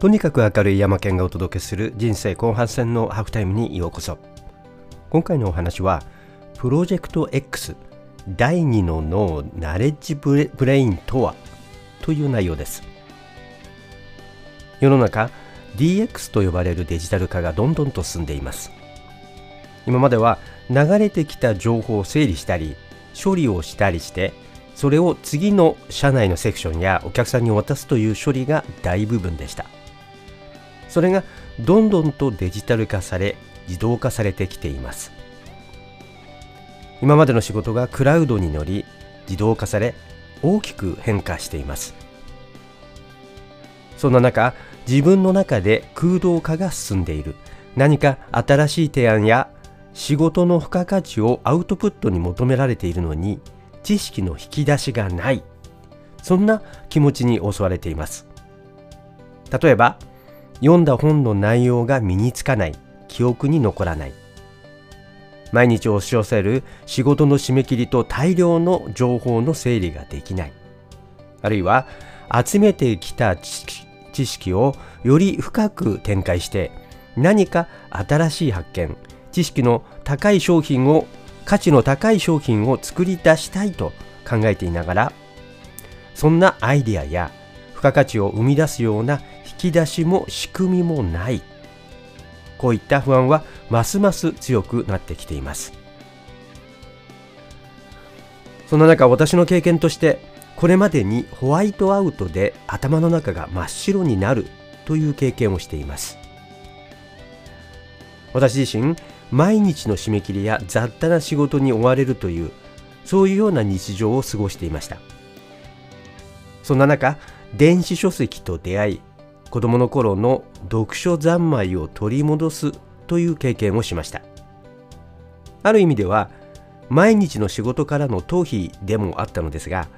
とにかく明るい山県がお届けする人生後半戦のハーフタイムにようこそ。今回のお話はプロジェクト X 第2の脳ナレッジブレインとは？という内容です。世の中 DX と呼ばれるデジタル化がどんどんと進んでいます。今までは流れてきた情報を整理したり処理をしたりしてそれを次の社内のセクションやお客さんに渡すという処理が大部分でした。それがどんどんとデジタル化され自動化されてきています。今までの仕事がクラウドに乗り自動化され大きく変化しています。そんな中自分の中で空洞化が進んでいる。何か新しい提案や仕事の付加価値をアウトプットに求められているのに知識の引き出しがない。そんな気持ちに襲われています。例えば読んだ本の内容が身につかない。記憶に残らない。毎日押し寄せる仕事の締め切りと大量の情報の整理ができない。あるいは集めてきた知識をより深く展開して何か新しい発見知識の高い商品を価値の高い商品を作り出したいと考えていながらそんなアイディアや付加価値を生み出すようなき出しも仕組みもない。こういった不安はますます強くなってきています。そんな中私の経験としてこれまでにホワイトアウトで頭の中が真っ白になるという経験をしています。私自身毎日の締め切りや雑多な仕事に追われるというそういうような日常を過ごしていました。そんな中電子書籍と出会い子供の頃の読書三昧を取り戻すという経験をしました。ある意味では毎日の仕事からの逃避でもあったのですが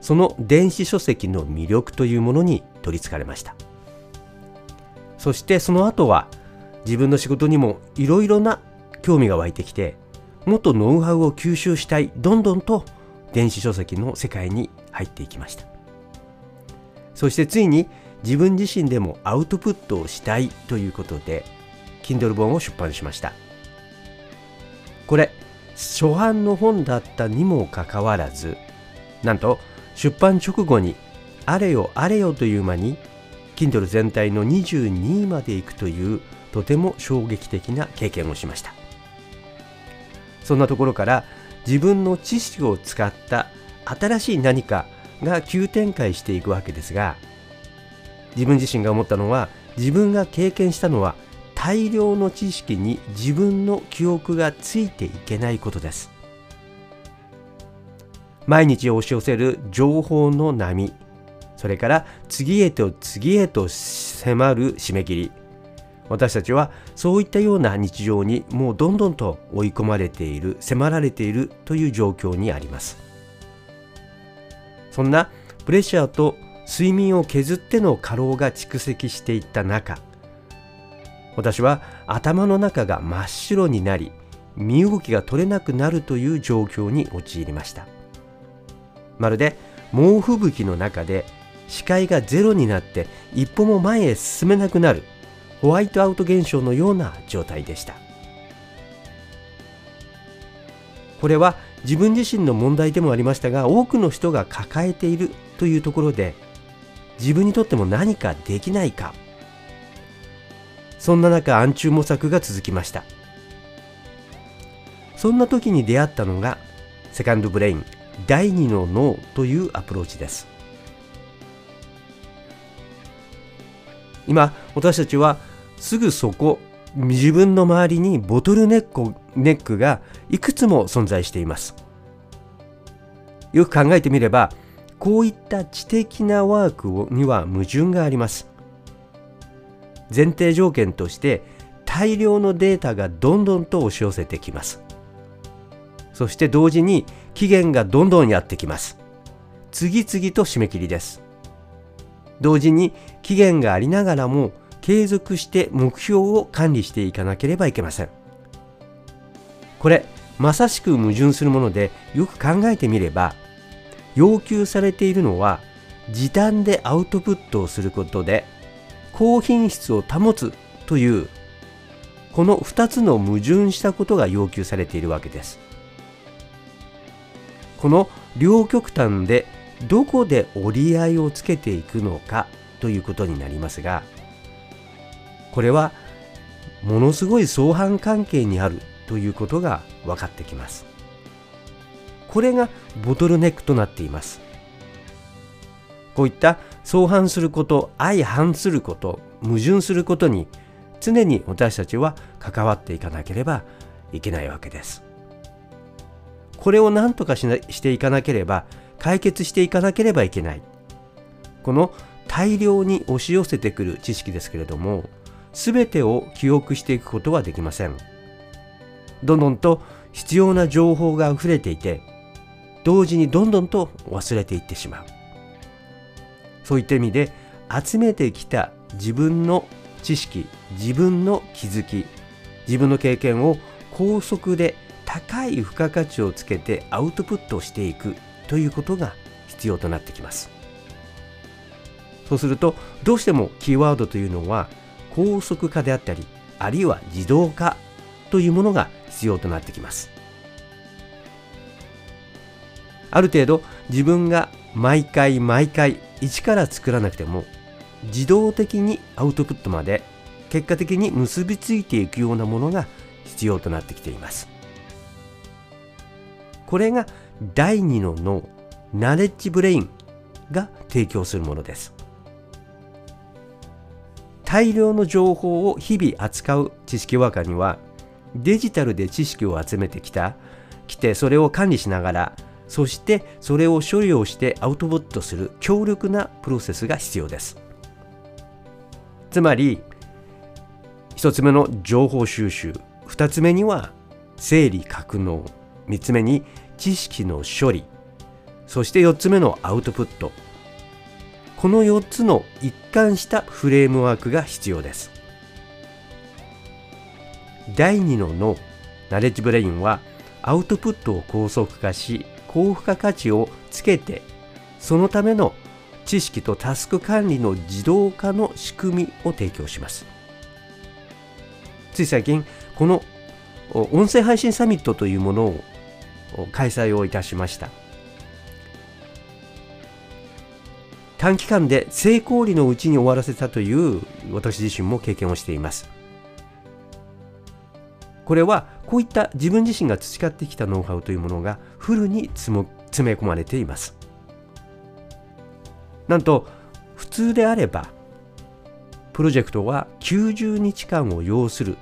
その電子書籍の魅力というものに取りつかれました。そしてその後は自分の仕事にもいろいろな興味が湧いてきてもっとノウハウを吸収したいどんどんと電子書籍の世界に入っていきました。そしてついに自分自身でもアウトプットをしたいということで Kindle 本を出版しました。これ初版の本だったにもかかわらずなんと出版直後にあれよあれよという間に Kindle 全体の22位まで行くというとても衝撃的な経験をしました。そんなところから自分の知識を使った新しい何かが急展開していくわけですが自分自身が思ったのは自分が経験したのは大量の知識に自分の記憶がついていけないことです。毎日押し寄せる情報の波それから次へと次へと迫る締め切り。私たちはそういったような日常にもうどんどんと追い込まれている迫られているという状況にあります。そんなプレッシャーと睡眠を削っての過労が蓄積していった中私は頭の中が真っ白になり身動きが取れなくなるという状況に陥りました。まるで猛吹雪の中で視界がゼロになって一歩も前へ進めなくなるホワイトアウト現象のような状態でした。これは自分自身の問題でもありましたが多くの人が抱えているというところで自分にとっても何かできないか。そんな中暗中模索が続きました。そんな時に出会ったのがセカンドブレイン第二の脳というアプローチです。今私たちはすぐそこ自分の周りにボトルネックネックがいくつも存在しています。よく考えてみればこういった知的なワークには矛盾があります。前提条件として大量のデータがどんどんと押し寄せてきます。そして同時に期限がどんどんやってきます。次々と締め切りです。同時に期限がありながらも継続して目標を管理していかなければいけません。これまさしく矛盾するものでよく考えてみれば要求されているのは時短でアウトプットをすることで高品質を保つというこの2つの矛盾したことが要求されているわけです。この両極端でどこで折り合いをつけていくのかということになりますがこれはものすごい相反関係にあるということが分かってきます。これがボトルネックとなっています。こういった相反すること相反すること矛盾することに常に私たちは関わっていかなければいけないわけです。これを何とかしなしていかなければ解決していかなければいけない。この大量に押し寄せてくる知識ですけれども全てを記憶していくことはできません。どんどんと必要な情報が溢れていて同時にどんどんと忘れていってしまう。そういった意味で集めてきた自分の知識自分の気づき自分の経験を高速で高い付加価値をつけてアウトプットしていくということが必要となってきます。そうするとどうしてもキーワードというのは高速化であったりあるいは自動化というものが必要となってきます。ある程度自分が毎回毎回一から作らなくても自動的にアウトプットまで結果的に結びついていくようなものが必要となってきています。これが第二の脳ナレッジブレインが提供するものです。大量の情報を日々扱う知識ワーカーにはデジタルで知識を集めてきた来てそれを管理しながらそしてそれを処理をしてアウトプットする強力なプロセスが必要です。つまり1つ目の情報収集。2つ目には整理格納。3つ目に知識の処理。そして4つ目のアウトプット。この4つの一貫したフレームワークが必要です。第2の脳ナレッジブレインはアウトプットを高速化し高付加価値をつけてそのための知識とタスク管理の自動化の仕組みを提供します。つい最近この音声配信サミットというものを開催をいたしました。短期間で成功裏のうちに終わらせたという私自身も経験をしています。これはこういった自分自身が培ってきたノウハウというものがフルに詰め込まれています。なんと普通であればプロジェクトは90日間を要する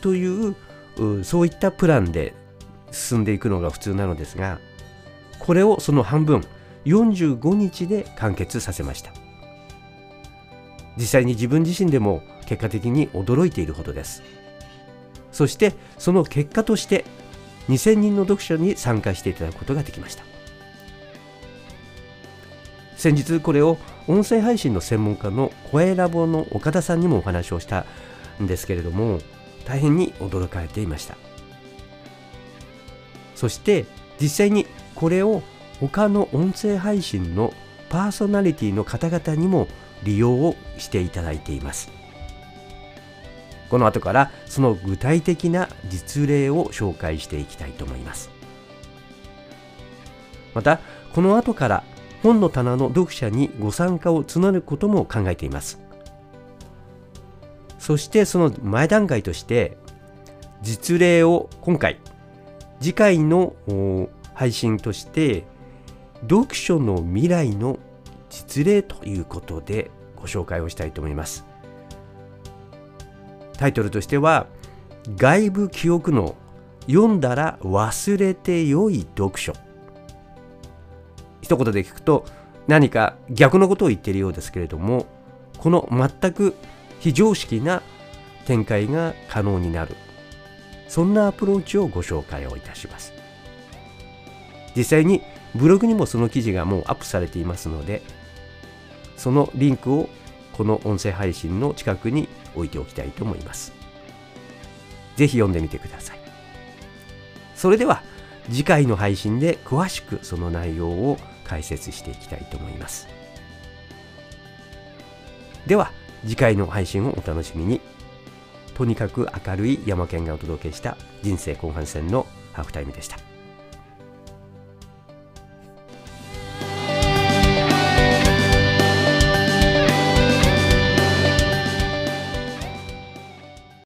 というそういったプランで進んでいくのが普通なのですがこれをその半分45日で完結させました。実際に自分自身でも結果的に驚いているほどです。そしてその結果として2000人の読者に参加していただくことができました。先日これを音声配信の専門家の声ラボの岡田さんにもお話をしたんですけれども大変に驚かれていました。そして実際にこれを他の音声配信のパーソナリティの方々にも利用をしていただいています。この後からその具体的な実例を紹介していきたいと思います。またこの後から本の棚の読者にご参加を募ることも考えています。そしてその前段階として実例を今回次回の配信として読書の未来の実例ということでご紹介をしたいと思います。タイトルとしては外部記憶の読んだら忘れて良い読書。一言で聞くと何か逆のことを言っているようですけれどもこの全く非常識な展開が可能になる。そんなアプローチをご紹介をいたします。実際にブログにもその記事がもうアップされていますのでそのリンクをこの音声配信の近くに置いておきたいと思います。ぜひ読んでみてください。それでは次回の配信で詳しくその内容を解説していきたいと思います。では次回の配信をお楽しみに。とにかく明るい山県がお届けした人生後半戦のハーフタイムでした。